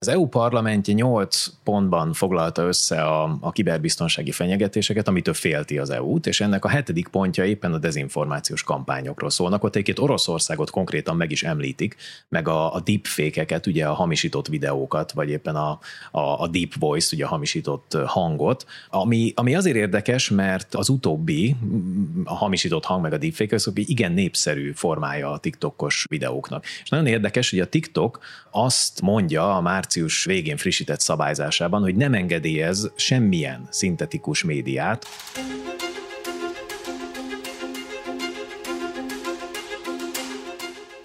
az EU parlamentje 8 pontban foglalta össze a, a kiberbiztonsági fenyegetéseket, amitől félti az EU-t, és ennek a hetedik pontja éppen a dezinformációs kampányokról szólnak. Ott egyébként Oroszországot konkrétan meg is említik, meg a, a deepfake-eket, ugye a hamisított videókat, vagy éppen a, a, a deep voice, ugye a hamisított hangot, ami, ami azért érdekes, mert az utóbbi, a hamisított hang meg a deepfake, az igen népszerű formája a TikTokos videóknak. És nagyon érdekes, hogy a TikTok azt mondja a már március végén frissített szabályzásában, hogy nem engedélyez semmilyen szintetikus médiát.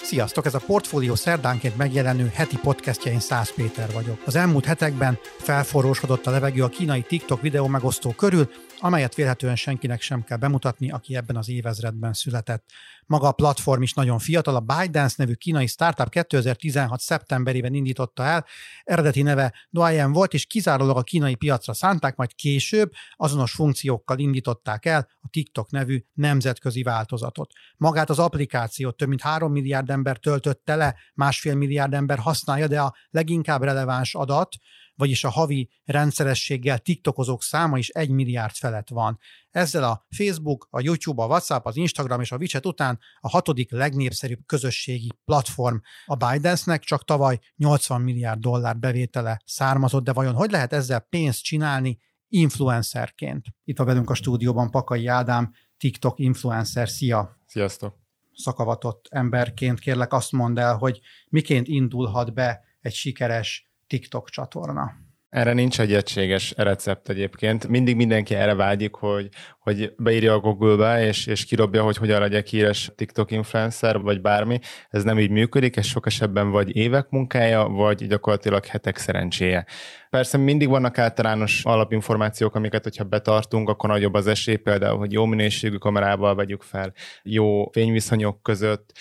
Sziasztok, ez a Portfólió szerdánként megjelenő heti podcastja, én Szász Péter vagyok. Az elmúlt hetekben felforrósodott a levegő a kínai TikTok videó megosztó körül, amelyet vélhetően senkinek sem kell bemutatni, aki ebben az évezredben született. Maga a platform is nagyon fiatal, a ByteDance nevű kínai startup 2016. szeptemberében indította el, eredeti neve Douyin volt, és kizárólag a kínai piacra szánták, majd később azonos funkciókkal indították el a TikTok nevű nemzetközi változatot. Magát az applikációt több mint 3 milliárd ember töltötte le, másfél milliárd ember használja, de a leginkább releváns adat, vagyis a havi rendszerességgel TikTokozók száma is egy milliárd felett van. Ezzel a Facebook, a YouTube, a WhatsApp, az Instagram és a WeChat után a hatodik legnépszerűbb közösségi platform. A Bidensnek csak tavaly 80 milliárd dollár bevétele származott, de vajon hogy lehet ezzel pénzt csinálni influencerként? Itt van velünk a stúdióban Pakai Ádám, TikTok influencer. Szia! Sziasztok! Szakavatott emberként kérlek azt mondd el, hogy miként indulhat be egy sikeres TikTok csatorna. Erre nincs egy egységes recept egyébként. Mindig mindenki erre vágyik, hogy, hogy beírja a Google-be, és, és kirobja, hogy hogyan legyek híres TikTok influencer, vagy bármi. Ez nem így működik, ez sok esetben vagy évek munkája, vagy gyakorlatilag hetek szerencséje. Persze mindig vannak általános alapinformációk, amiket, hogyha betartunk, akkor nagyobb az esély, például, hogy jó minőségű kamerával vegyük fel, jó fényviszonyok között,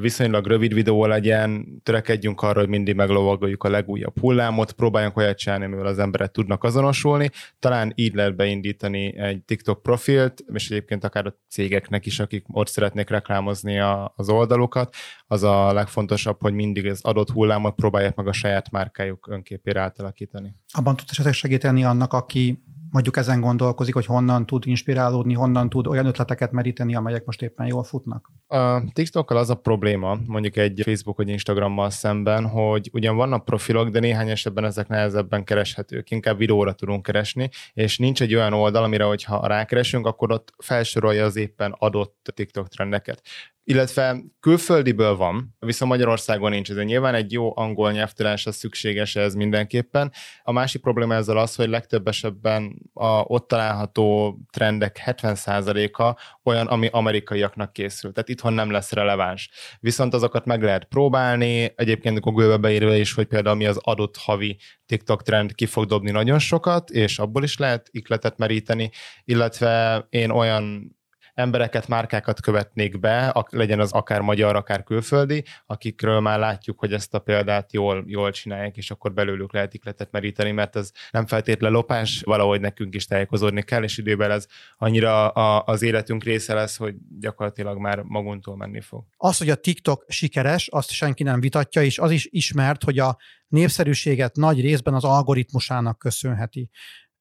viszonylag rövid videó legyen, törekedjünk arra, hogy mindig meglovagoljuk a legújabb hullámot, próbáljunk olyat csinálni, amivel az emberek tudnak azonosulni, talán így lehet beindítani egy TikTok profilt, és egyébként akár a cégeknek is, akik ott szeretnék reklámozni a, az oldalukat, az a legfontosabb, hogy mindig az adott hullámot próbálják meg a saját márkájuk önképére átalakítani. Abban tud esetleg segíteni annak, aki mondjuk ezen gondolkozik, hogy honnan tud inspirálódni, honnan tud olyan ötleteket meríteni, amelyek most éppen jól futnak? A TikTokkal az a probléma, mondjuk egy Facebook vagy Instagrammal szemben, hogy ugyan vannak profilok, de néhány esetben ezek nehezebben kereshetők, inkább videóra tudunk keresni, és nincs egy olyan oldal, amire, hogyha rákeresünk, akkor ott felsorolja az éppen adott TikTok trendeket illetve külföldiből van, viszont Magyarországon nincs. Ez nyilván egy jó angol nyelvtudás az szükséges ez mindenképpen. A másik probléma ezzel az, hogy legtöbb esetben a ott található trendek 70%-a olyan, ami amerikaiaknak készül. Tehát itthon nem lesz releváns. Viszont azokat meg lehet próbálni, egyébként Google-be beírva is, hogy például mi az adott havi TikTok trend ki fog dobni nagyon sokat, és abból is lehet ikletet meríteni, illetve én olyan embereket, márkákat követnék be, legyen az akár magyar, akár külföldi, akikről már látjuk, hogy ezt a példát jól, jól csinálják, és akkor belőlük lehet ikletet meríteni, mert ez nem feltétlen lopás, valahogy nekünk is tájékozódni kell, és időben ez annyira a, az életünk része lesz, hogy gyakorlatilag már magunktól menni fog. Az, hogy a TikTok sikeres, azt senki nem vitatja, és az is ismert, hogy a népszerűséget nagy részben az algoritmusának köszönheti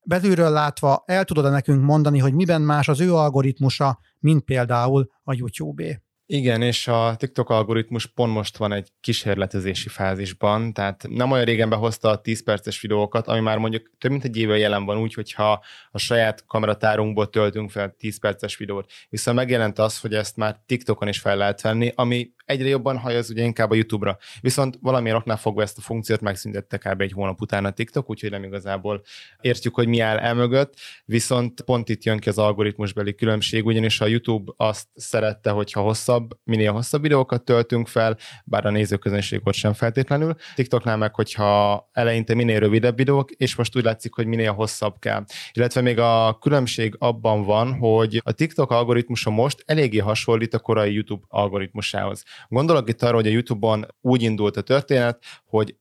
belülről látva el tudod-e nekünk mondani, hogy miben más az ő algoritmusa, mint például a YouTube-é? Igen, és a TikTok algoritmus pont most van egy kísérletezési fázisban, tehát nem olyan régen behozta a 10 perces videókat, ami már mondjuk több mint egy éve jelen van úgy, hogyha a saját kameratárunkból töltünk fel 10 perces videót. Viszont megjelent az, hogy ezt már TikTokon is fel lehet venni, ami egyre jobban hajaz ugye inkább a YouTube-ra. Viszont valamilyen oknál fogva ezt a funkciót megszüntette kb. egy hónap után a TikTok, úgyhogy nem igazából értjük, hogy mi áll el mögött, viszont pont itt jön ki az algoritmusbeli különbség, ugyanis a YouTube azt szerette, hogyha hosszabb, minél hosszabb videókat töltünk fel, bár a nézőközönség ott sem feltétlenül. TikToknál meg, hogyha eleinte minél rövidebb videók, és most úgy látszik, hogy minél hosszabb kell. Illetve még a különbség abban van, hogy a TikTok algoritmusa most eléggé hasonlít a korai YouTube algoritmusához. Gondolok itt arra, hogy a YouTube-on úgy indult a történet, hogy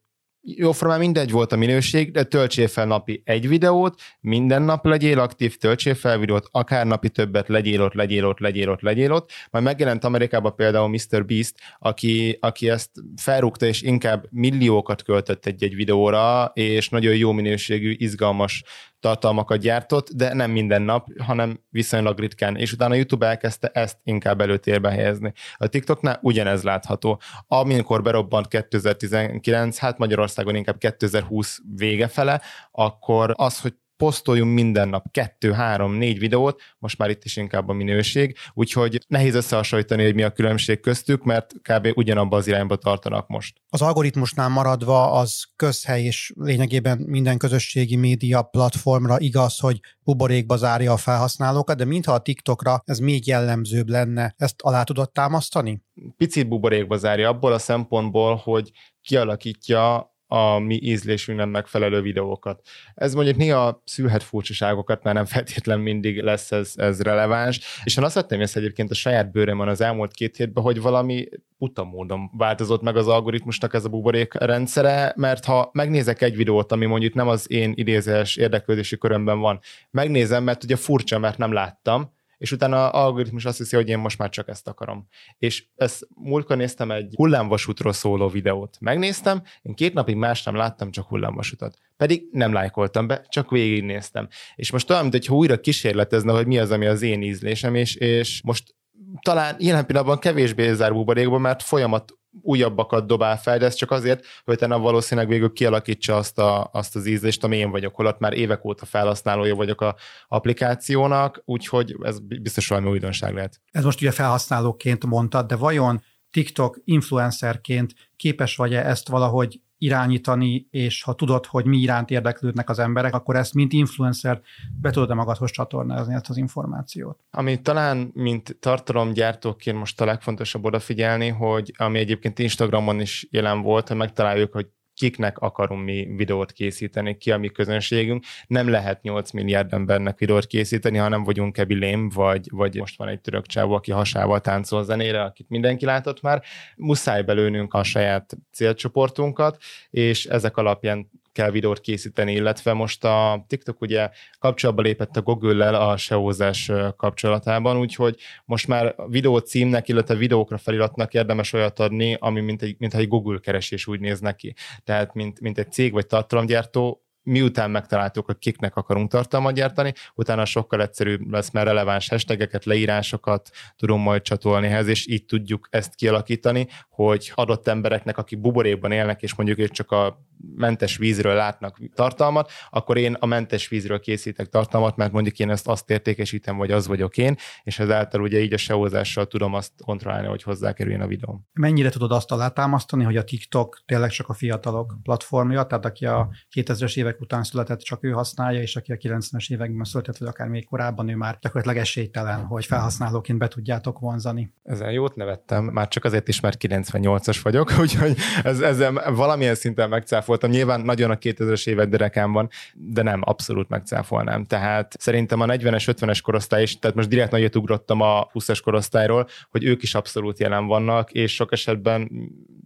jóformán mindegy volt a minőség, de töltsél fel napi egy videót, minden nap legyél aktív, töltsél fel videót, akár napi többet, legyél ott, legyél ott, legyél ott, legyél ott. Majd megjelent Amerikában például Mr. Beast, aki, aki ezt felrúgta, és inkább milliókat költött egy-egy videóra, és nagyon jó minőségű, izgalmas tartalmakat gyártott, de nem minden nap, hanem viszonylag ritkán, és utána a YouTube elkezdte ezt inkább előtérbe helyezni. A TikToknál ugyanez látható. Amikor berobbant 2019, hát Magyarországon inkább 2020 vége fele, akkor az, hogy posztoljunk minden nap kettő, három, négy videót, most már itt is inkább a minőség, úgyhogy nehéz összehasonlítani, hogy mi a különbség köztük, mert kb. ugyanabba az irányba tartanak most. Az algoritmusnál maradva az közhely és lényegében minden közösségi média platformra igaz, hogy buborékba zárja a felhasználókat, de mintha a TikTokra ez még jellemzőbb lenne. Ezt alá tudod támasztani? Picit buborékba zárja abból a szempontból, hogy kialakítja a mi ízlésünknek megfelelő videókat. Ez mondjuk néha szülhet furcsaságokat, mert nem feltétlen mindig lesz ez, ez releváns, és én azt vettem észre egyébként a saját bőrömön az elmúlt két hétben, hogy valami utamódon változott meg az algoritmusnak ez a buborék rendszere, mert ha megnézek egy videót, ami mondjuk nem az én idézés érdeklődési körömben van, megnézem, mert ugye furcsa, mert nem láttam, és utána az algoritmus azt hiszi, hogy én most már csak ezt akarom. És ezt múltkor néztem egy hullámvasútról szóló videót. Megnéztem, én két napig más nem láttam, csak hullámvasutat. Pedig nem lájkoltam be, csak végignéztem. És most olyan, mintha újra kísérletezne, hogy mi az, ami az én ízlésem, és, és most talán jelen pillanatban kevésbé zár buborékban, mert folyamat újabbakat dobál fel, de ez csak azért, hogy utána valószínűleg végül kialakítsa azt, a, azt az ízlést, ami én vagyok, holott már évek óta felhasználója vagyok a applikációnak, úgyhogy ez biztos valami újdonság lehet. Ez most ugye felhasználóként mondtad, de vajon TikTok influencerként képes vagy-e ezt valahogy irányítani, és ha tudod, hogy mi iránt érdeklődnek az emberek, akkor ezt mint influencer be tudod-e magadhoz csatornázni ezt az információt? Ami talán, mint tartalomgyártóként most a legfontosabb odafigyelni, hogy ami egyébként Instagramon is jelen volt, hogy megtaláljuk, hogy kiknek akarunk mi videót készíteni, ki a mi közönségünk. Nem lehet 8 milliárd embernek videót készíteni, ha nem vagyunk Kebi Lém, vagy, vagy most van egy török csávó, aki hasával táncol zenére, akit mindenki látott már. Muszáj belőnünk a saját célcsoportunkat, és ezek alapján kell videót készíteni, illetve most a TikTok ugye kapcsolatba lépett a Google-lel a SEO-zás kapcsolatában, úgyhogy most már videó címnek, illetve videókra feliratnak érdemes olyat adni, ami mint egy, mint egy Google keresés úgy néz neki. Tehát mint, mint egy cég vagy tartalomgyártó miután megtaláltuk, hogy kiknek akarunk tartalmat gyártani, utána sokkal egyszerűbb lesz, mert releváns hashtageket, leírásokat tudunk majd csatolni ehhez, és így tudjuk ezt kialakítani, hogy adott embereknek, akik buborékban élnek, és mondjuk ők csak a mentes vízről látnak tartalmat, akkor én a mentes vízről készítek tartalmat, mert mondjuk én ezt azt értékesítem, vagy az vagyok én, és ezáltal ugye így a seo tudom azt kontrollálni, hogy hozzákerüljön a videóm. Mennyire tudod azt alátámasztani, hogy a TikTok tényleg csak a fiatalok platformja, tehát aki a 2000-es évek után született, csak ő használja, és aki a 90-es években született, vagy akár még korábban, ő már gyakorlatilag esélytelen, hogy felhasználóként be tudjátok vonzani. Ezen jót nevettem, már csak azért is, mert 98-as vagyok, úgyhogy ez, ezzel valamilyen szinten megcáfoltam megcáfoltam. Nyilván nagyon a 2000-es évek derekán van, de nem, abszolút megcáfolnám. Tehát szerintem a 40-es, 50-es korosztály is, tehát most direkt nagyot ugrottam a 20-es korosztályról, hogy ők is abszolút jelen vannak, és sok esetben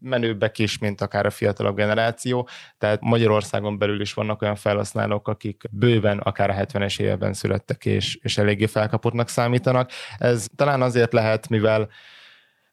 menőbbek is, mint akár a fiatalabb generáció. Tehát Magyarországon belül is vannak olyan felhasználók, akik bőven akár a 70-es években születtek, és, és eléggé felkapottnak számítanak. Ez talán azért lehet, mivel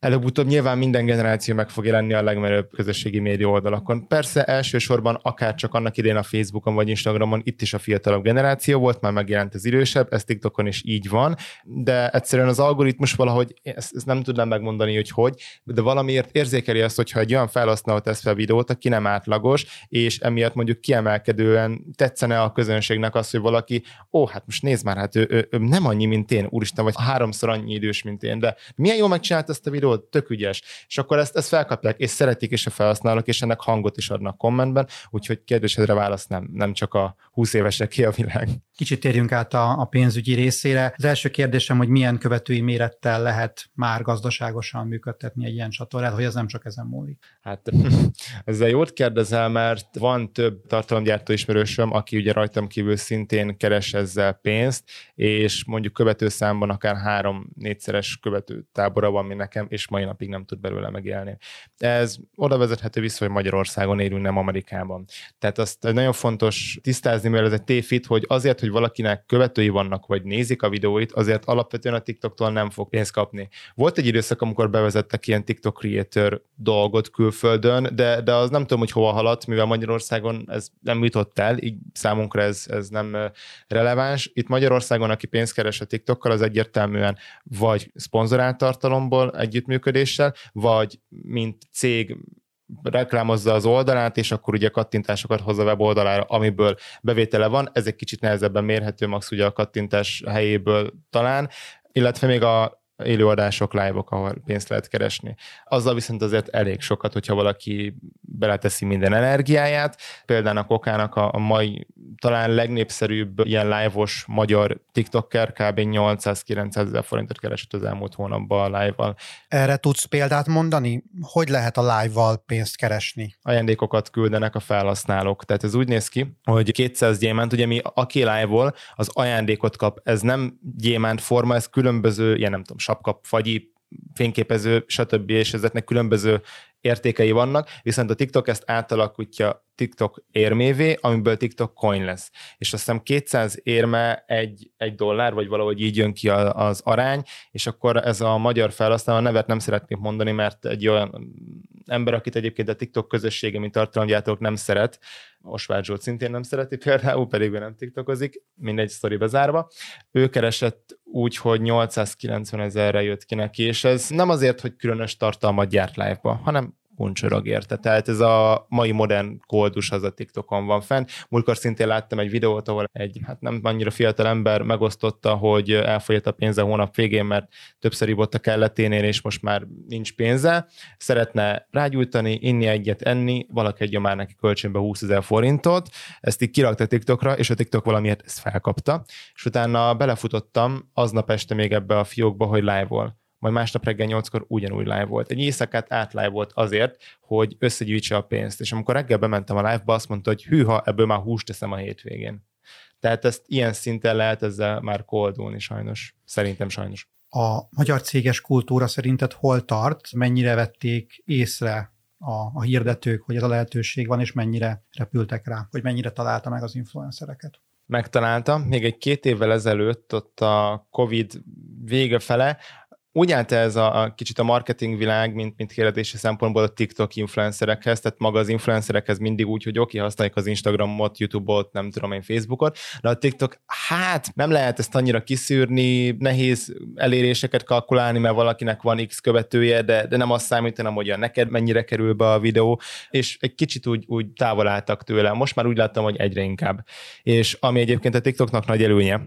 előbb-utóbb nyilván minden generáció meg fog jelenni a legmenőbb közösségi média oldalakon. Persze elsősorban akár csak annak idén a Facebookon vagy Instagramon itt is a fiatalabb generáció volt, már megjelent az idősebb, ez TikTokon is így van, de egyszerűen az algoritmus valahogy, ezt, ezt nem tudnám megmondani, hogy hogy, de valamiért érzékeli azt, hogyha egy olyan felhasználó tesz fel videót, aki nem átlagos, és emiatt mondjuk kiemelkedően tetszene a közönségnek az, hogy valaki, ó, hát most nézd már, hát ő, ő, ő nem annyi, mint én, úristen, vagy háromszor annyi idős, mint én, de milyen jól megcsinált ezt a videót, tudod, tök ügyes. És akkor ezt, ezt felkapják, és szeretik is a felhasználók, és ennek hangot is adnak kommentben, úgyhogy kérdésedre válasz nem, nem csak a 20 évesek ki a világ. Kicsit térjünk át a, a pénzügyi részére. Az első kérdésem, hogy milyen követői mérettel lehet már gazdaságosan működtetni egy ilyen csatornát, hogy ez nem csak ezen múlik. Hát ezzel jót kérdezel, mert van több tartalomgyártó ismerősöm, aki ugye rajtam kívül szintén keres ezzel pénzt, és mondjuk követőszámban akár három-négyszeres követő tábora van, mi nekem, és mai napig nem tud belőle megélni. Ez oda vezethető vissza, hogy Magyarországon élünk, nem Amerikában. Tehát azt nagyon fontos tisztázni, mert ez egy tévhit, hogy azért, hogy valakinek követői vannak, vagy nézik a videóit, azért alapvetően a TikToktól nem fog pénzt kapni. Volt egy időszak, amikor bevezettek ilyen TikTok creator dolgot külföldön, de, de az nem tudom, hogy hova haladt, mivel Magyarországon ez nem jutott el, így számunkra ez, ez nem releváns. Itt Magyarországon, aki pénzt keres a TikTokkal, az egyértelműen vagy szponzorált tartalomból együttműködéssel, vagy mint cég reklámozza az oldalát, és akkor ugye kattintásokat hoz a weboldalára, amiből bevétele van. Ez egy kicsit nehezebben mérhető, max ugye a kattintás helyéből talán, illetve még a élőadások, live-ok, ahol pénzt lehet keresni. Azzal viszont azért elég sokat, hogyha valaki beleteszi minden energiáját. Például a Kokának a, a mai talán legnépszerűbb ilyen live-os magyar TikToker kb. 800-900 ezer forintot keresett az elmúlt hónapban a live-val. Erre tudsz példát mondani? Hogy lehet a live-val pénzt keresni? Ajándékokat küldenek a felhasználók. Tehát ez úgy néz ki, hogy 200 gyémánt, ugye mi aki live-vol, az ajándékot kap. Ez nem gyémánt forma, ez különböző, ilyen nem tudom, sapkap, fagyi, fényképező, stb. és ezeknek különböző értékei vannak, viszont a TikTok ezt átalakítja TikTok érmévé, amiből TikTok coin lesz. És azt hiszem 200 érme egy, egy dollár, vagy valahogy így jön ki az arány, és akkor ez a magyar felhasználó, a nevet nem szeretnék mondani, mert egy olyan ember, akit egyébként a TikTok közössége, mint tartalomgyártók nem szeret, Osvágy Zsolt szintén nem szereti például, pedig ő nem tiktokozik, mindegy sztori bezárva. Ő keresett úgy, hogy 890 ezerre jött ki neki, és ez nem azért, hogy különös tartalmat gyárt live-ba, hanem uncsorog érte. Tehát ez a mai modern koldus az a TikTokon van fent. Múltkor szintén láttam egy videót, ahol egy hát nem annyira fiatal ember megosztotta, hogy elfogyott a pénze hónap végén, mert többször ivott a kelleténél, és most már nincs pénze. Szeretne rágyújtani, inni egyet, enni, valaki adja már neki kölcsönbe 20 ezer forintot, ezt így kirakta TikTokra, és a TikTok valamiért ezt felkapta, és utána belefutottam aznap este még ebbe a fiókba, hogy live-vol majd másnap reggel 8-kor ugyanúgy live volt. Egy éjszakát át live volt azért, hogy összegyűjtse a pénzt. És amikor reggel bementem a live-ba, azt mondta, hogy hűha, ebből már húst teszem a hétvégén. Tehát ezt ilyen szinten lehet ezzel már koldulni sajnos. Szerintem sajnos. A magyar céges kultúra szerinted hol tart? Mennyire vették észre a, a hirdetők, hogy ez a lehetőség van, és mennyire repültek rá, hogy mennyire találta meg az influencereket? Megtalálta. Még egy két évvel ezelőtt, ott a Covid vége fele, úgy állt ez a, a kicsit a marketing világ, mint, mint kérdési szempontból a TikTok influencerekhez, tehát maga az influencerekhez mindig úgy, hogy oké, használják az Instagramot, YouTube-ot, nem tudom én, Facebookot, de a TikTok, hát nem lehet ezt annyira kiszűrni, nehéz eléréseket kalkulálni, mert valakinek van X követője, de, de nem azt számítanám, hogy a neked mennyire kerül be a videó, és egy kicsit úgy, úgy távol álltak tőle. Most már úgy láttam, hogy egyre inkább. És ami egyébként a TikToknak nagy előnye,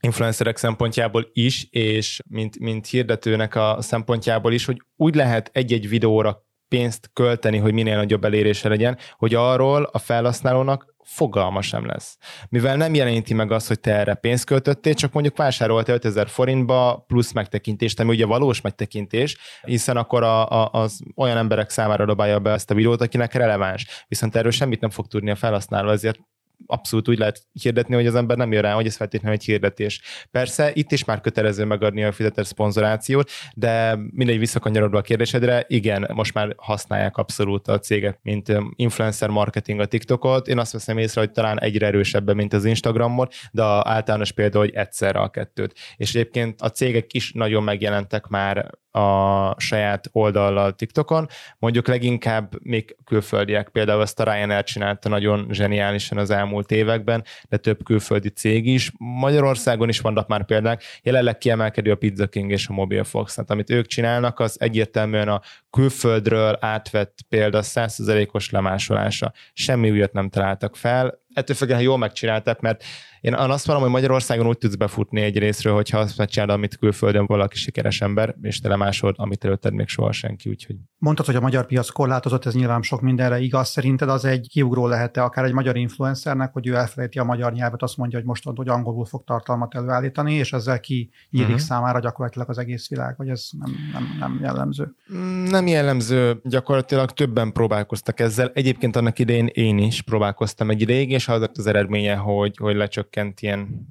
influencerek szempontjából is, és mint, mint hirdetőnek a szempontjából is, hogy úgy lehet egy-egy videóra pénzt költeni, hogy minél nagyobb elérése legyen, hogy arról a felhasználónak fogalma sem lesz. Mivel nem jeleníti meg azt, hogy te erre pénzt költöttél, csak mondjuk vásárolt 5000 forintba plusz megtekintést, ami ugye valós megtekintés, hiszen akkor a, a, az olyan emberek számára dobálja be ezt a videót, akinek releváns. Viszont erről semmit nem fog tudni a felhasználó, ezért abszolút úgy lehet hirdetni, hogy az ember nem jön rá, hogy ez feltétlenül egy hirdetés. Persze itt is már kötelező megadni a fizetett szponzorációt, de mindegy visszakanyarodva a kérdésedre, igen, most már használják abszolút a cégek, mint influencer marketing a TikTokot. Én azt veszem észre, hogy talán egyre erősebben, mint az Instagramon, de általános példa, hogy egyszerre a kettőt. És egyébként a cégek is nagyon megjelentek már a saját oldallal TikTokon. Mondjuk leginkább még külföldiek, például ezt a Ryanair csinálta nagyon zseniálisan az elmúlt években, de több külföldi cég is. Magyarországon is vannak már példák, jelenleg kiemelkedő a Pizza King és a Mobile Fox. Hát, amit ők csinálnak, az egyértelműen a külföldről átvett példa 100%-os lemásolása. Semmi újat nem találtak fel, ettől függően jól megcsinálták, mert én azt mondom, hogy Magyarországon úgy tudsz befutni egy részről, hogyha azt megcsinálod, amit külföldön valaki sikeres ember, és te lemásod, amit előtted még soha senki, úgyhogy. Mondtad, hogy a magyar piac korlátozott, ez nyilván sok mindenre igaz. Szerinted az egy kiugró lehet-e akár egy magyar influencernek, hogy ő elfelejti a magyar nyelvet, azt mondja, hogy most hogy angolul fog tartalmat előállítani, és ezzel ki nyílik uh-huh. számára gyakorlatilag az egész világ, vagy ez nem, nem, nem jellemző? Nem jellemző, gyakorlatilag többen próbálkoztak ezzel. Egyébként annak idején én is próbálkoztam egy ideig, és az az eredménye, hogy, hogy lecsökkent ilyen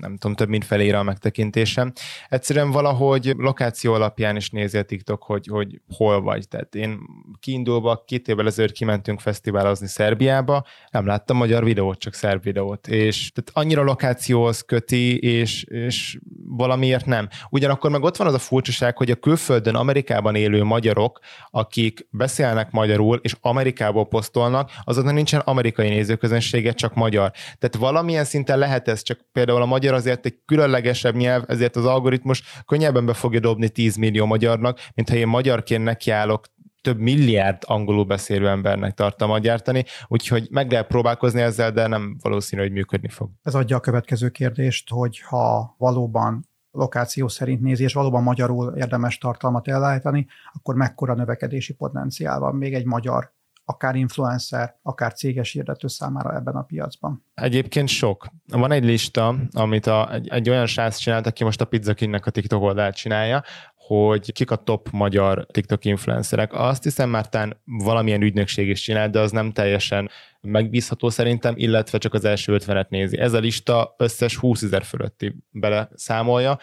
nem tudom, több mint felére a megtekintésem. Egyszerűen valahogy lokáció alapján is nézi a TikTok, hogy, hogy hol vagy. Tehát én kiindulva két évvel ezelőtt kimentünk fesztiválozni Szerbiába, nem láttam magyar videót, csak szerb videót, és tehát annyira lokációhoz köti, és, és valamiért nem. Ugyanakkor meg ott van az a furcsaság, hogy a külföldön, Amerikában élő magyarok, akik beszélnek magyarul, és Amerikából posztolnak, azoknak nincsen amerikai nézőközönsége, csak magyar. Tehát valamilyen szinten lehet ez, csak például a magyar azért egy különlegesebb nyelv, ezért az algoritmus könnyebben be fogja dobni 10 millió magyarnak, mint ha én magyarként nekiállok több milliárd angolul beszélő embernek tartalmat gyártani, úgyhogy meg lehet próbálkozni ezzel, de nem valószínű, hogy működni fog. Ez adja a következő kérdést, hogy ha valóban lokáció szerint nézi, és valóban magyarul érdemes tartalmat elállítani, akkor mekkora növekedési potenciál van még egy magyar akár influencer, akár céges hirdető számára ebben a piacban? Egyébként sok. Van egy lista, amit a, egy, egy olyan srác csinált, aki most a Pizza King-nek a TikTok oldalt csinálja, hogy kik a top magyar TikTok influencerek. Azt hiszem már tán valamilyen ügynökség is csinál, de az nem teljesen megbízható szerintem, illetve csak az első 50-et nézi. Ez a lista összes 20 ezer fölötti bele számolja.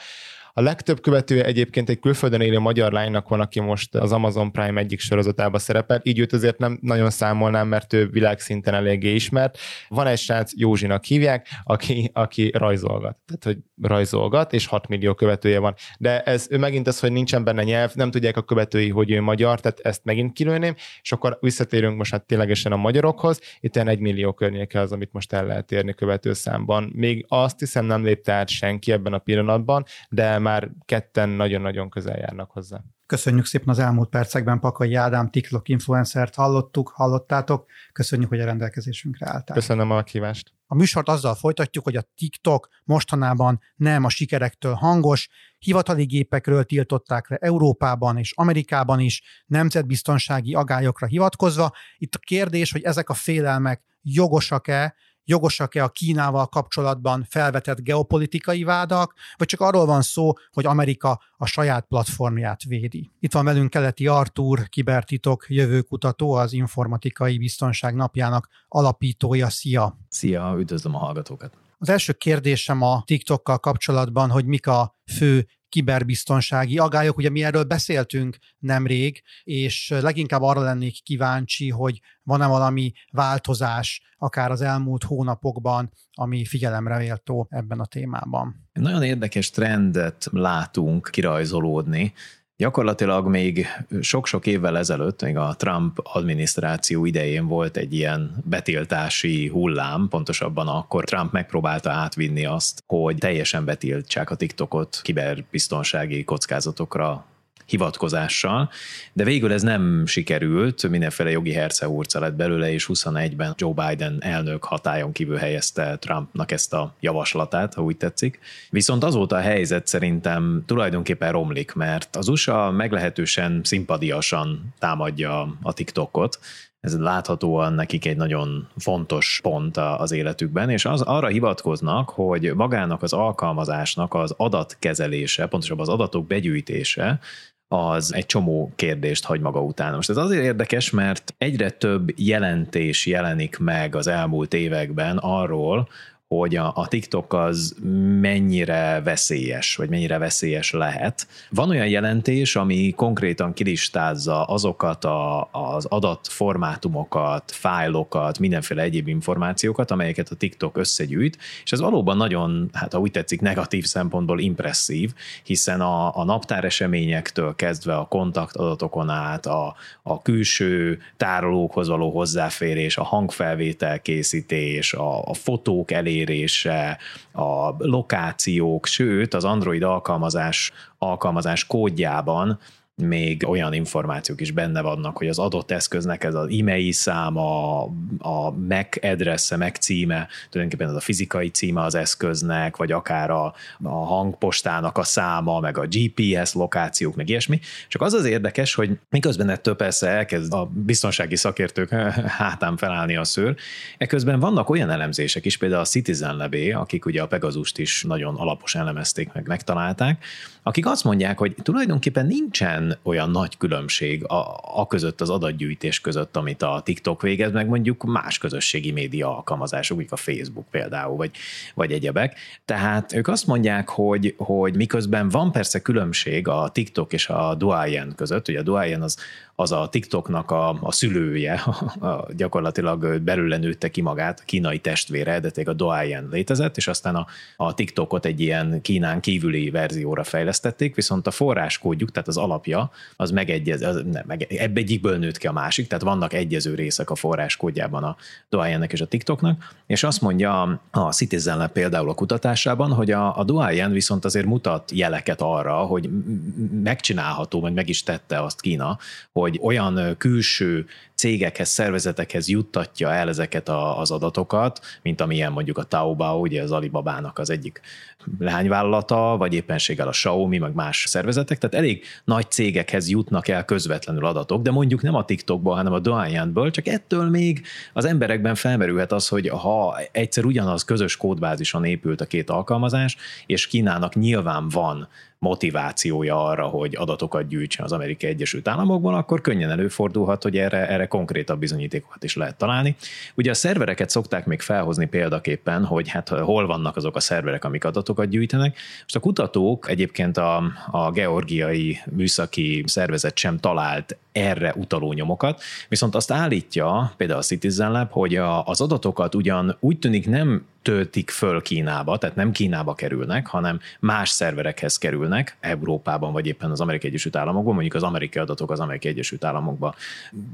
A legtöbb követője egyébként egy külföldön élő magyar lánynak van, aki most az Amazon Prime egyik sorozatába szerepel, így őt azért nem nagyon számolnám, mert ő világszinten eléggé ismert. Van egy srác, Józsinak hívják, aki, aki rajzolgat. Tehát, hogy rajzolgat, és 6 millió követője van. De ez ő megint az, hogy nincsen benne nyelv, nem tudják a követői, hogy ő magyar, tehát ezt megint kilőném, és akkor visszatérünk most hát ténylegesen a magyarokhoz. Itt egy millió környéke az, amit most el lehet érni követőszámban. Még azt hiszem nem lépte át senki ebben a pillanatban, de már ketten nagyon-nagyon közel járnak hozzá. Köszönjük szépen az elmúlt percekben Pakai Ádám, TikTok influencert hallottuk, hallottátok. Köszönjük, hogy a rendelkezésünkre álltál. Köszönöm a kívást. A műsort azzal folytatjuk, hogy a TikTok mostanában nem a sikerektől hangos, hivatali gépekről tiltották le Európában és Amerikában is, nemzetbiztonsági agályokra hivatkozva. Itt a kérdés, hogy ezek a félelmek jogosak-e, jogosak-e a Kínával kapcsolatban felvetett geopolitikai vádak, vagy csak arról van szó, hogy Amerika a saját platformját védi. Itt van velünk Keleti Artúr, kibertitok jövőkutató, az Informatikai Biztonság Napjának alapítója. Szia! Szia, üdvözlöm a hallgatókat! Az első kérdésem a TikTokkal kapcsolatban, hogy mik a fő kiberbiztonsági agályok. Ugye mi erről beszéltünk nemrég, és leginkább arra lennék kíváncsi, hogy van-e valami változás akár az elmúlt hónapokban, ami figyelemre méltó ebben a témában. Nagyon érdekes trendet látunk kirajzolódni, Gyakorlatilag még sok-sok évvel ezelőtt, még a Trump adminisztráció idején volt egy ilyen betiltási hullám, pontosabban akkor Trump megpróbálta átvinni azt, hogy teljesen betiltsák a TikTokot kiberbiztonsági kockázatokra hivatkozással, de végül ez nem sikerült, mindenféle jogi herceúrca lett belőle, és 21-ben Joe Biden elnök hatályon kívül helyezte Trumpnak ezt a javaslatát, ha úgy tetszik. Viszont azóta a helyzet szerintem tulajdonképpen romlik, mert az USA meglehetősen szimpadiasan támadja a TikTokot, ez láthatóan nekik egy nagyon fontos pont az életükben, és az arra hivatkoznak, hogy magának az alkalmazásnak az adatkezelése, pontosabban az adatok begyűjtése, az egy csomó kérdést hagy maga után. Most ez azért érdekes, mert egyre több jelentés jelenik meg az elmúlt években arról, hogy a, a TikTok az mennyire veszélyes, vagy mennyire veszélyes lehet. Van olyan jelentés, ami konkrétan kilistázza azokat a, az adatformátumokat, fájlokat, mindenféle egyéb információkat, amelyeket a TikTok összegyűjt, és ez valóban nagyon, hát ha úgy tetszik, negatív szempontból impresszív, hiszen a, a naptár eseményektől kezdve a kontaktadatokon át, a, a külső tárolókhoz való hozzáférés, a hangfelvétel készítés, a, a fotók elé elérése, a lokációk, sőt az Android alkalmazás, alkalmazás kódjában még olyan információk is benne vannak, hogy az adott eszköznek ez az e-mail száma, a MAC adresse, MAC címe, tulajdonképpen ez a fizikai címe az eszköznek, vagy akár a, a hangpostának a száma, meg a GPS lokációk, meg ilyesmi. Csak az az érdekes, hogy miközben ettől persze elkezd a biztonsági szakértők hátán felállni a szőr, eközben vannak olyan elemzések is, például a Citizen Lebé, akik ugye a Pegazust is nagyon alapos elemezték, meg megtalálták, akik azt mondják, hogy tulajdonképpen nincsen nincsen olyan nagy különbség a, a között, az adatgyűjtés között, amit a TikTok végez, meg mondjuk más közösségi média alkalmazások, úgy a Facebook például, vagy, vagy egyebek. Tehát ők azt mondják, hogy, hogy miközben van persze különbség a TikTok és a Duayen között, ugye a Duayen az, az a TikToknak a, a szülője, a, a, gyakorlatilag belőle nőtte ki magát, a kínai testvére, de a Douyin létezett, és aztán a, a TikTokot egy ilyen Kínán kívüli verzióra fejlesztették, viszont a forráskódjuk, tehát az alapja, az megegyez, az, nem, meg, ebbe egyikből nőtt ki a másik, tehát vannak egyező részek a forráskódjában a Douyin-nek és a TikToknak, és azt mondja a Citizen Lab például a kutatásában, hogy a, a Douyin viszont azért mutat jeleket arra, hogy megcsinálható, vagy meg is tette azt Kína, hogy olyan külső cégekhez, szervezetekhez juttatja el ezeket a, az adatokat, mint amilyen mondjuk a Taobao, ugye az Alibabának az egyik leányvállalata, vagy éppenséggel a Xiaomi, meg más szervezetek, tehát elég nagy cégekhez jutnak el közvetlenül adatok, de mondjuk nem a TikTokból, hanem a Douyin-ből, csak ettől még az emberekben felmerülhet az, hogy ha egyszer ugyanaz közös kódbázison épült a két alkalmazás, és Kínának nyilván van motivációja arra, hogy adatokat gyűjtsen az Amerikai Egyesült Államokban, akkor könnyen előfordulhat, hogy erre, erre konkrétabb bizonyítékokat is lehet találni. Ugye a szervereket szokták még felhozni példaképpen, hogy hát hol vannak azok a szerverek, amik adatokat gyűjtenek. Most a kutatók egyébként a, a georgiai műszaki szervezet sem talált erre utaló nyomokat, viszont azt állítja például a Citizen Lab, hogy a, az adatokat ugyan úgy tűnik nem töltik föl Kínába, tehát nem Kínába kerülnek, hanem más szerverekhez kerülnek, Európában vagy éppen az Amerikai Egyesült Államokban, mondjuk az amerikai adatok az Amerikai Egyesült Államokban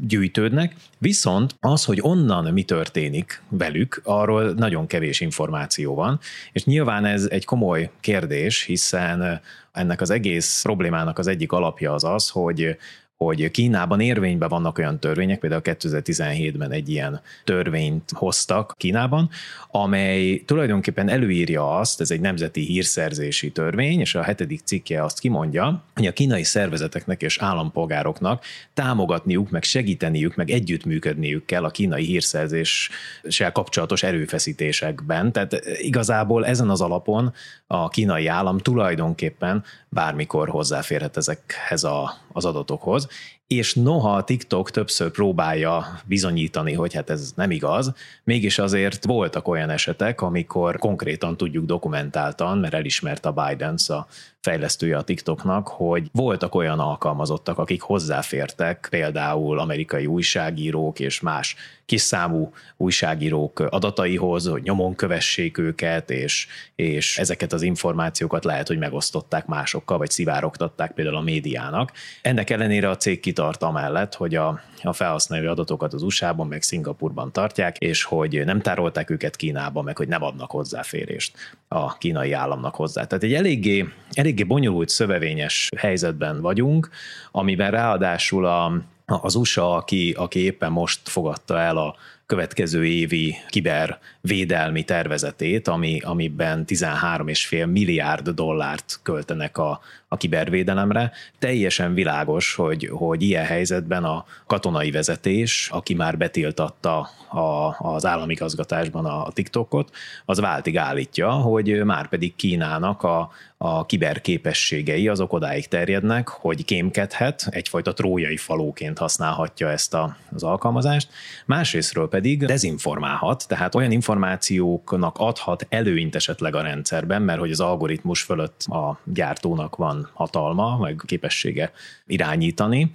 gyűjtődnek, viszont az, hogy onnan mi történik velük, arról nagyon kevés információ van, és nyilván ez egy komoly kérdés, hiszen ennek az egész problémának az egyik alapja az az, hogy hogy Kínában érvényben vannak olyan törvények, például 2017-ben egy ilyen törvényt hoztak Kínában, amely tulajdonképpen előírja azt, ez egy nemzeti hírszerzési törvény, és a hetedik cikke azt kimondja, hogy a kínai szervezeteknek és állampolgároknak támogatniuk, meg segíteniük, meg együttműködniük kell a kínai hírszerzéssel kapcsolatos erőfeszítésekben. Tehát igazából ezen az alapon a kínai állam tulajdonképpen bármikor hozzáférhet ezekhez a, az adatokhoz, és noha a TikTok többször próbálja bizonyítani, hogy hát ez nem igaz, mégis azért voltak olyan esetek, amikor konkrétan tudjuk dokumentáltan, mert elismert a Biden, a fejlesztője a TikToknak, hogy voltak olyan alkalmazottak, akik hozzáfértek például amerikai újságírók és más kiszámú újságírók adataihoz, hogy nyomon kövessék őket, és, és ezeket az információkat lehet, hogy megosztották másokkal, vagy szivárogtatták például a médiának. Ennek ellenére a cég kitart amellett, hogy a, a felhasználói adatokat az USA-ban, meg Szingapurban tartják, és hogy nem tárolták őket Kínába, meg hogy nem adnak hozzáférést a kínai államnak hozzá. Tehát egy eléggé, eléggé bonyolult, szövevényes helyzetben vagyunk, amiben ráadásul a, az USA, aki, aki éppen most fogadta el a következő évi kibervédelmi tervezetét, ami, amiben 13,5 milliárd dollárt költenek a, a kibervédelemre. Teljesen világos, hogy, hogy ilyen helyzetben a katonai vezetés, aki már betiltatta a, az államigazgatásban a TikTokot, az váltig állítja, hogy már pedig Kínának a, a kiberképességei azok odáig terjednek, hogy kémkedhet, egyfajta trójai falóként használhatja ezt a, az alkalmazást, másrésztről pedig dezinformálhat, tehát olyan információknak adhat előnyt esetleg a rendszerben, mert hogy az algoritmus fölött a gyártónak van hatalma, meg képessége irányítani,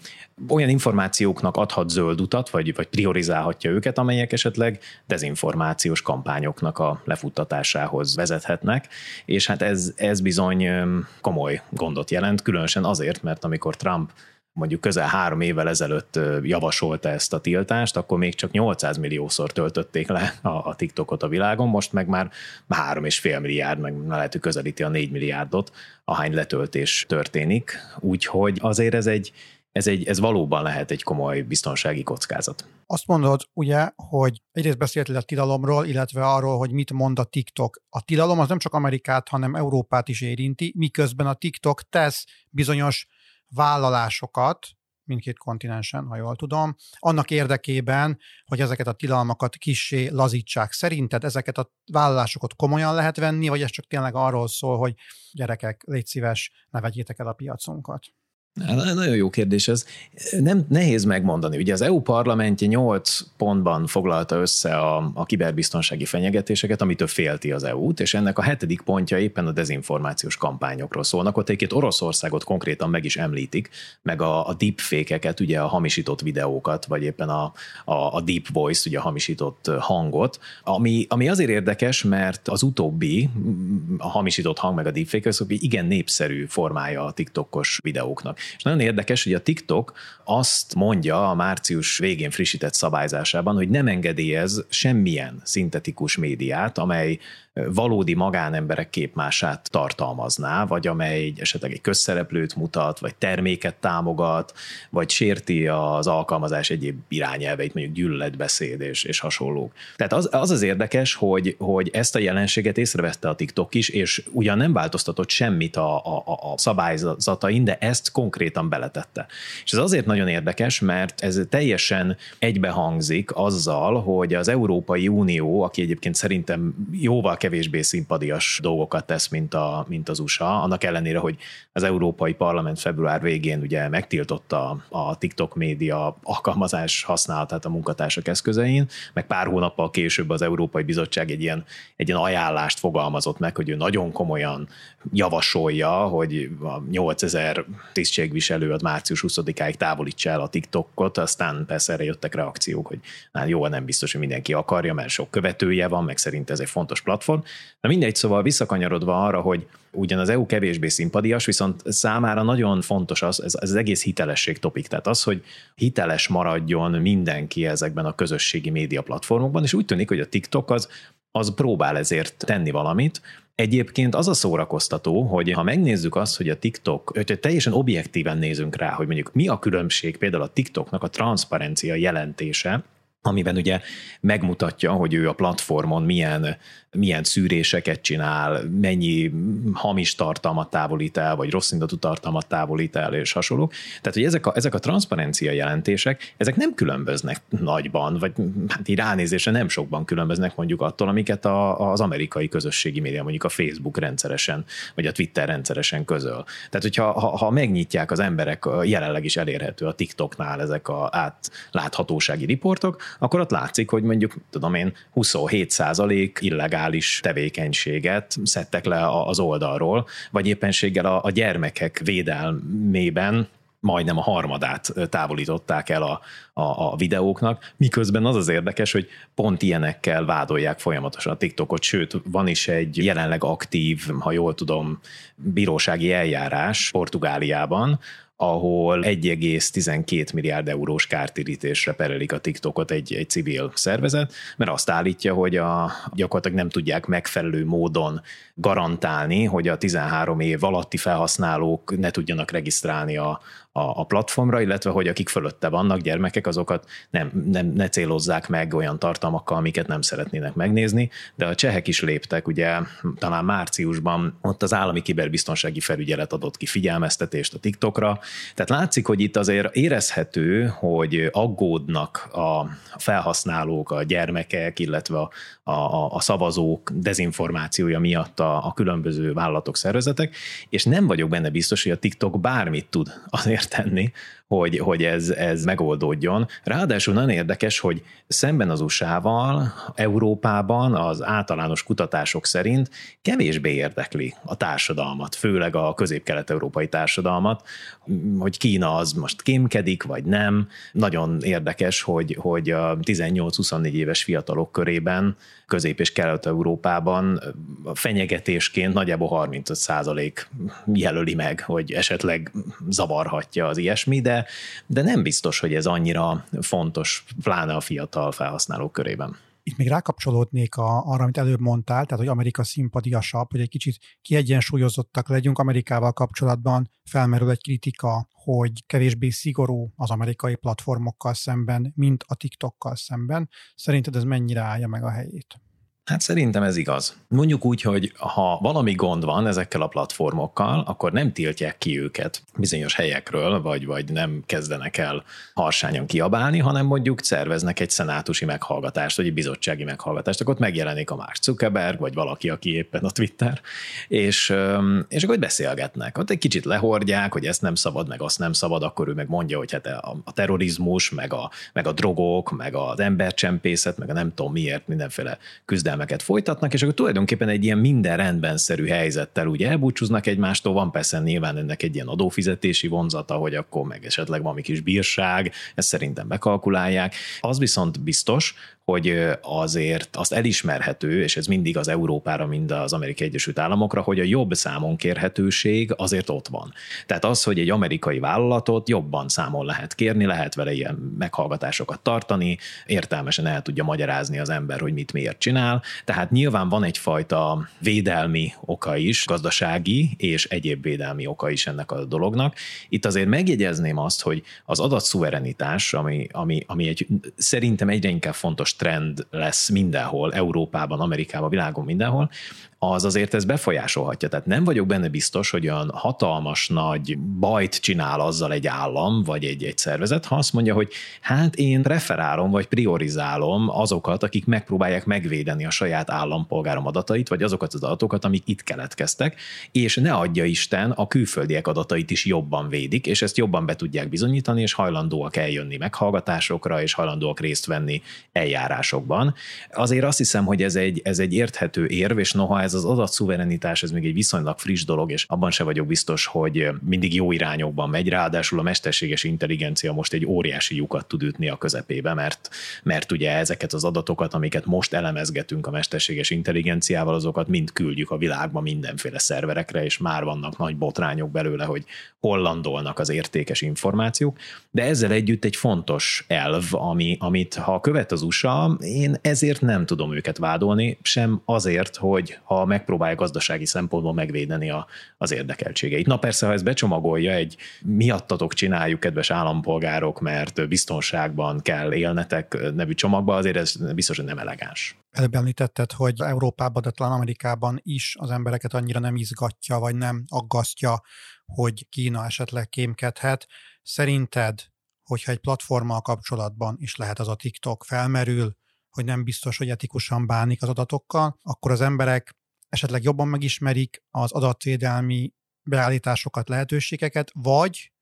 olyan információknak adhat zöld utat, vagy, vagy priorizálhatja őket, amelyek esetleg dezinformációs kampányoknak a lefuttatásához vezethetnek, és hát ez, ez bizony komoly gondot jelent, különösen azért, mert amikor Trump mondjuk közel három évvel ezelőtt javasolta ezt a tiltást, akkor még csak 800 milliószor töltötték le a, a TikTokot a világon, most meg már három és fél milliárd, meg lehet, hogy közelíti a 4 milliárdot, ahány letöltés történik. Úgyhogy azért ez egy, ez, egy, ez valóban lehet egy komoly biztonsági kockázat. Azt mondod, ugye, hogy egyrészt beszéltél a tilalomról, illetve arról, hogy mit mond a TikTok. A tilalom az nem csak Amerikát, hanem Európát is érinti, miközben a TikTok tesz bizonyos vállalásokat, mindkét kontinensen, ha jól tudom, annak érdekében, hogy ezeket a tilalmakat kissé lazítsák. Szerinted ezeket a vállalásokat komolyan lehet venni, vagy ez csak tényleg arról szól, hogy gyerekek, légy szíves, ne vegyétek el a piacunkat? Nagyon jó kérdés ez. Nem nehéz megmondani. Ugye az EU parlamentje 8 pontban foglalta össze a, a kiberbiztonsági fenyegetéseket, amitől félti az EU-t, és ennek a hetedik pontja éppen a dezinformációs kampányokról szólnak. Ott egy Oroszországot konkrétan meg is említik, meg a, a deepfake-eket, ugye a hamisított videókat, vagy éppen a, a, a deep voice, ugye a hamisított hangot, ami, ami azért érdekes, mert az utóbbi, a hamisított hang meg a deepfake, az igen népszerű formája a TikTokos videóknak. És nagyon érdekes, hogy a TikTok azt mondja a március végén frissített szabályzásában, hogy nem engedélyez semmilyen szintetikus médiát, amely valódi magánemberek képmását tartalmazná, vagy amely esetleg egy közszereplőt mutat, vagy terméket támogat, vagy sérti az alkalmazás egyéb irányelveit, mondjuk gyűlöletbeszéd és, és hasonlók. Tehát az, az az érdekes, hogy, hogy ezt a jelenséget észrevette a TikTok is, és ugyan nem változtatott semmit a, a, a szabályzatain, de ezt konkrétan beletette. És ez azért nagyon érdekes, mert ez teljesen egybehangzik azzal, hogy az Európai Unió, aki egyébként szerintem jóval kevésbé szimpadias dolgokat tesz, mint, a, mint az USA, annak ellenére, hogy az Európai Parlament február végén ugye megtiltotta a TikTok média alkalmazás használatát a munkatársak eszközein, meg pár hónappal később az Európai Bizottság egy ilyen, egy ilyen ajánlást fogalmazott meg, hogy ő nagyon komolyan javasolja, hogy a 8000 tisztségviselő az március 20-áig távolítsa el a TikTokot, aztán persze erre jöttek reakciók, hogy hát jó, nem biztos, hogy mindenki akarja, mert sok követője van, meg szerint ez egy fontos platform. Na mindegy, szóval visszakanyarodva arra, hogy ugyan az EU kevésbé szimpadias, viszont számára nagyon fontos az, ez, ez az egész hitelesség topik, tehát az, hogy hiteles maradjon mindenki ezekben a közösségi média platformokban, és úgy tűnik, hogy a TikTok az, az próbál ezért tenni valamit, Egyébként az a szórakoztató, hogy ha megnézzük azt, hogy a TikTok, hogy teljesen objektíven nézünk rá, hogy mondjuk mi a különbség például a TikToknak a transzparencia jelentése, amiben ugye megmutatja, hogy ő a platformon milyen milyen szűréseket csinál, mennyi hamis tartalmat távolít el, vagy rossz indatú tartalmat távolít el, és hasonlók. Tehát, hogy ezek a, ezek a transzparencia jelentések, ezek nem különböznek nagyban, vagy hát így ránézésre nem sokban különböznek mondjuk attól, amiket a, az amerikai közösségi média, mondjuk a Facebook rendszeresen, vagy a Twitter rendszeresen közöl. Tehát, hogyha ha, ha megnyitják az emberek, jelenleg is elérhető a TikToknál ezek a átláthatósági riportok, akkor ott látszik, hogy mondjuk, tudom én, 27 illegális illegális tevékenységet szedtek le az oldalról, vagy éppenséggel a, a gyermekek védelmében majdnem a harmadát távolították el a, a, a videóknak, miközben az az érdekes, hogy pont ilyenekkel vádolják folyamatosan a TikTokot, sőt, van is egy jelenleg aktív, ha jól tudom, bírósági eljárás Portugáliában, ahol 1,12 milliárd eurós kártérítésre perelik a TikTokot egy, egy civil szervezet, mert azt állítja, hogy a, gyakorlatilag nem tudják megfelelő módon garantálni, hogy a 13 év alatti felhasználók ne tudjanak regisztrálni a, a, a platformra, illetve hogy akik fölötte vannak gyermekek, azokat nem, nem, ne célozzák meg olyan tartalmakkal, amiket nem szeretnének megnézni, de a csehek is léptek, ugye talán márciusban ott az állami kiberbiztonsági felügyelet adott ki figyelmeztetést a TikTokra, tehát látszik, hogy itt azért érezhető, hogy aggódnak a felhasználók, a gyermekek, illetve a, a, a szavazók dezinformációja miatt a, a különböző vállalatok, szervezetek, és nem vagyok benne biztos, hogy a TikTok bármit tud azért tenni, hogy, hogy ez, ez megoldódjon. Ráadásul nagyon érdekes, hogy szemben az USA-val, Európában az általános kutatások szerint kevésbé érdekli a társadalmat, főleg a közép-kelet-európai társadalmat, hogy Kína az most kémkedik, vagy nem. Nagyon érdekes, hogy, hogy a 18-24 éves fiatalok körében Közép- és Kelet-Európában fenyegetésként nagyjából 35 százalék jelöli meg, hogy esetleg zavarhatja az ilyesmi, de, de nem biztos, hogy ez annyira fontos, pláne a fiatal felhasználók körében. Itt még rákapcsolódnék a, arra, amit előbb mondtál, tehát hogy Amerika szimpatiasabb, hogy egy kicsit kiegyensúlyozottak legyünk Amerikával kapcsolatban, felmerül egy kritika, hogy kevésbé szigorú az amerikai platformokkal szemben, mint a TikTokkal szemben. Szerinted ez mennyire állja meg a helyét? Hát szerintem ez igaz. Mondjuk úgy, hogy ha valami gond van ezekkel a platformokkal, akkor nem tiltják ki őket bizonyos helyekről, vagy, vagy nem kezdenek el harsányan kiabálni, hanem mondjuk szerveznek egy szenátusi meghallgatást, vagy egy bizottsági meghallgatást, akkor ott megjelenik a Mark Zuckerberg, vagy valaki, aki éppen a Twitter, és, és akkor beszélgetnek. Ott egy kicsit lehordják, hogy ezt nem szabad, meg azt nem szabad, akkor ő meg mondja, hogy hát a, a terrorizmus, meg a, meg a drogok, meg az embercsempészet, meg a nem tudom miért mindenféle küzdelmeket folytatnak, és akkor tulajdonképpen egy ilyen minden rendben szerű helyzettel ugye elbúcsúznak egymástól, van persze nyilván ennek egy ilyen adófizetési vonzata, hogy akkor meg esetleg valami kis bírság, ezt szerintem bekalkulálják. Az viszont biztos, hogy azért azt elismerhető, és ez mindig az Európára, mind az Amerikai Egyesült Államokra, hogy a jobb számon kérhetőség azért ott van. Tehát az, hogy egy amerikai vállalatot jobban számon lehet kérni, lehet vele ilyen meghallgatásokat tartani, értelmesen el tudja magyarázni az ember, hogy mit miért csinál. Tehát nyilván van egyfajta védelmi oka is, gazdasági és egyéb védelmi oka is ennek a dolognak. Itt azért megjegyezném azt, hogy az adatszuverenitás, ami, ami, ami egy szerintem egyre inkább fontos trend lesz mindenhol, Európában, Amerikában, világon mindenhol, az azért ez befolyásolhatja. Tehát nem vagyok benne biztos, hogy olyan hatalmas nagy bajt csinál azzal egy állam, vagy egy, egy szervezet, ha azt mondja, hogy hát én preferálom, vagy priorizálom azokat, akik megpróbálják megvédeni a saját állampolgárom adatait, vagy azokat az adatokat, amik itt keletkeztek, és ne adja Isten, a külföldiek adatait is jobban védik, és ezt jobban be tudják bizonyítani, és hajlandóak eljönni meghallgatásokra, és hajlandóak részt venni eljárásokban. Azért azt hiszem, hogy ez egy, ez egy érthető érv, és noha ez az adatszuverenitás, ez még egy viszonylag friss dolog, és abban se vagyok biztos, hogy mindig jó irányokban megy, ráadásul a mesterséges intelligencia most egy óriási lyukat tud ütni a közepébe, mert, mert ugye ezeket az adatokat, amiket most elemezgetünk a mesterséges intelligenciával, azokat mind küldjük a világba mindenféle szerverekre, és már vannak nagy botrányok belőle, hogy hol landolnak az értékes információk, de ezzel együtt egy fontos elv, ami, amit ha követ az USA, én ezért nem tudom őket vádolni, sem azért, hogy ha megpróbálja gazdasági szempontból megvédeni a, az érdekeltségeit. Na persze, ha ez becsomagolja egy miattatok csináljuk, kedves állampolgárok, mert biztonságban kell élnetek nevű csomagba, azért ez biztos, hogy nem elegáns. Előbb említetted, hogy Európában, de talán Amerikában is az embereket annyira nem izgatja, vagy nem aggasztja, hogy Kína esetleg kémkedhet. Szerinted, hogyha egy platformmal kapcsolatban is lehet az a TikTok felmerül, hogy nem biztos, hogy etikusan bánik az adatokkal, akkor az emberek esetleg jobban megismerik az adatvédelmi beállításokat, lehetőségeket, vagy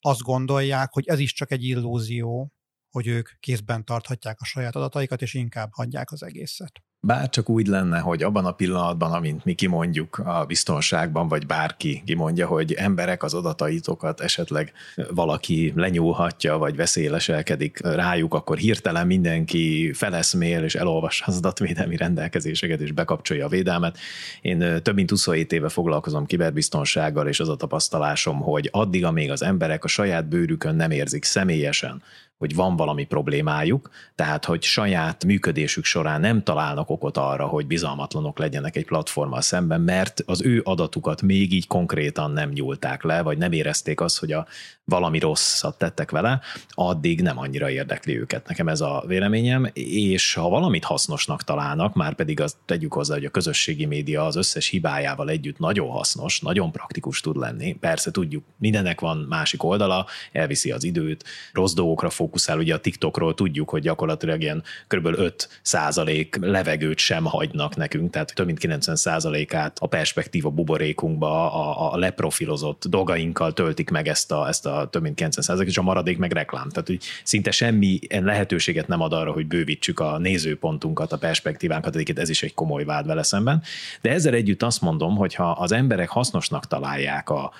azt gondolják, hogy ez is csak egy illúzió, hogy ők kézben tarthatják a saját adataikat, és inkább hagyják az egészet. Bár csak úgy lenne, hogy abban a pillanatban, amint mi kimondjuk a biztonságban, vagy bárki kimondja, hogy emberek az adataitokat esetleg valaki lenyúlhatja, vagy veszélyleselkedik rájuk, akkor hirtelen mindenki feleszmél, és elolvassa az adatvédelmi rendelkezéseket, és bekapcsolja a védelmet. Én több mint 27 éve foglalkozom kiberbiztonsággal, és az a tapasztalásom, hogy addig, amíg az emberek a saját bőrükön nem érzik személyesen, hogy van valami problémájuk, tehát hogy saját működésük során nem találnak okot arra, hogy bizalmatlanok legyenek egy platformmal szemben, mert az ő adatukat még így konkrétan nem nyúlták le, vagy nem érezték azt, hogy a valami rosszat tettek vele, addig nem annyira érdekli őket. Nekem ez a véleményem, és ha valamit hasznosnak találnak, már pedig azt tegyük hozzá, hogy a közösségi média az összes hibájával együtt nagyon hasznos, nagyon praktikus tud lenni. Persze tudjuk, mindennek van másik oldala, elviszi az időt, rossz dolgokra fókuszál. Ugye a TikTokról tudjuk, hogy gyakorlatilag ilyen kb. 5 százalék levegőt sem hagynak nekünk, tehát több mint 90 százalékát a perspektíva buborékunkba, a, a leprofilozott dolgainkkal töltik meg ezt a, ezt a több mint 90 és a maradék meg reklám. Tehát, hogy szinte semmi lehetőséget nem ad arra, hogy bővítsük a nézőpontunkat, a perspektívánkat, egyébként ez is egy komoly vád vele szemben. De ezzel együtt azt mondom, hogy ha az emberek hasznosnak találják a,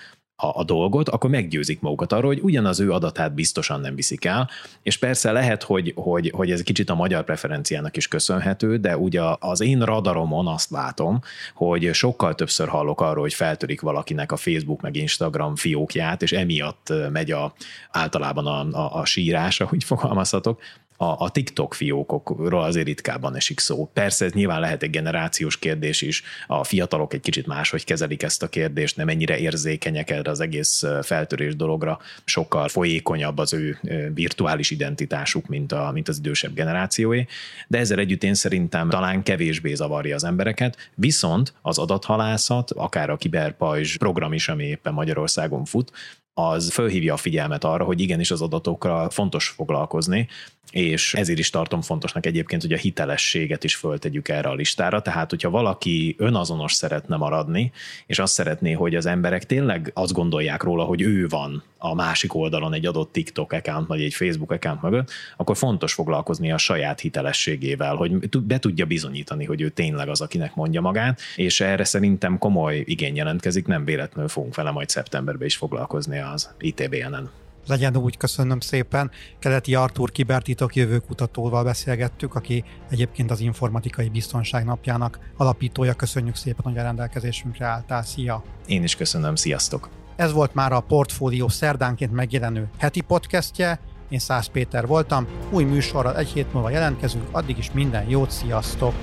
a, a dolgot, akkor meggyőzik magukat arról, hogy ugyanaz ő adatát biztosan nem viszik el, és persze lehet, hogy, hogy, hogy ez kicsit a magyar preferenciának is köszönhető, de ugye az én radaromon azt látom, hogy sokkal többször hallok arról, hogy feltörik valakinek a Facebook meg Instagram fiókját, és emiatt megy a, általában a, a, a sírás, ahogy fogalmazhatok, a, a TikTok fiókokról azért ritkábban esik szó. Persze ez nyilván lehet egy generációs kérdés is, a fiatalok egy kicsit máshogy kezelik ezt a kérdést, nem ennyire érzékenyek erre az egész feltörés dologra, sokkal folyékonyabb az ő virtuális identitásuk, mint, a, mint az idősebb generációé, de ezzel együtt én szerintem talán kevésbé zavarja az embereket, viszont az adathalászat, akár a kiberpajzs program is, ami éppen Magyarországon fut, az fölhívja a figyelmet arra, hogy igenis az adatokkal fontos foglalkozni, és ezért is tartom fontosnak egyébként, hogy a hitelességet is föltegyük erre a listára, tehát hogyha valaki önazonos szeretne maradni, és azt szeretné, hogy az emberek tényleg azt gondolják róla, hogy ő van a másik oldalon egy adott TikTok account, vagy egy Facebook account mögött, akkor fontos foglalkozni a saját hitelességével, hogy be tudja bizonyítani, hogy ő tényleg az, akinek mondja magát, és erre szerintem komoly igény jelentkezik, nem véletlenül fogunk vele majd szeptemberben is foglalkozni az ITBN-en. Legyen úgy, köszönöm szépen. Keleti Artur kibertitok jövőkutatóval beszélgettük, aki egyébként az Informatikai Biztonság napjának alapítója. Köszönjük szépen, hogy a rendelkezésünkre álltál. Szia! Én is köszönöm, sziasztok! Ez volt már a Portfólió szerdánként megjelenő heti podcastje. Én Szász Péter voltam, új műsorral egy hét múlva jelentkezünk, addig is minden jót, sziasztok!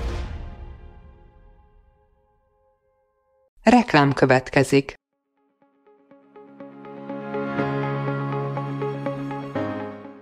Reklám következik.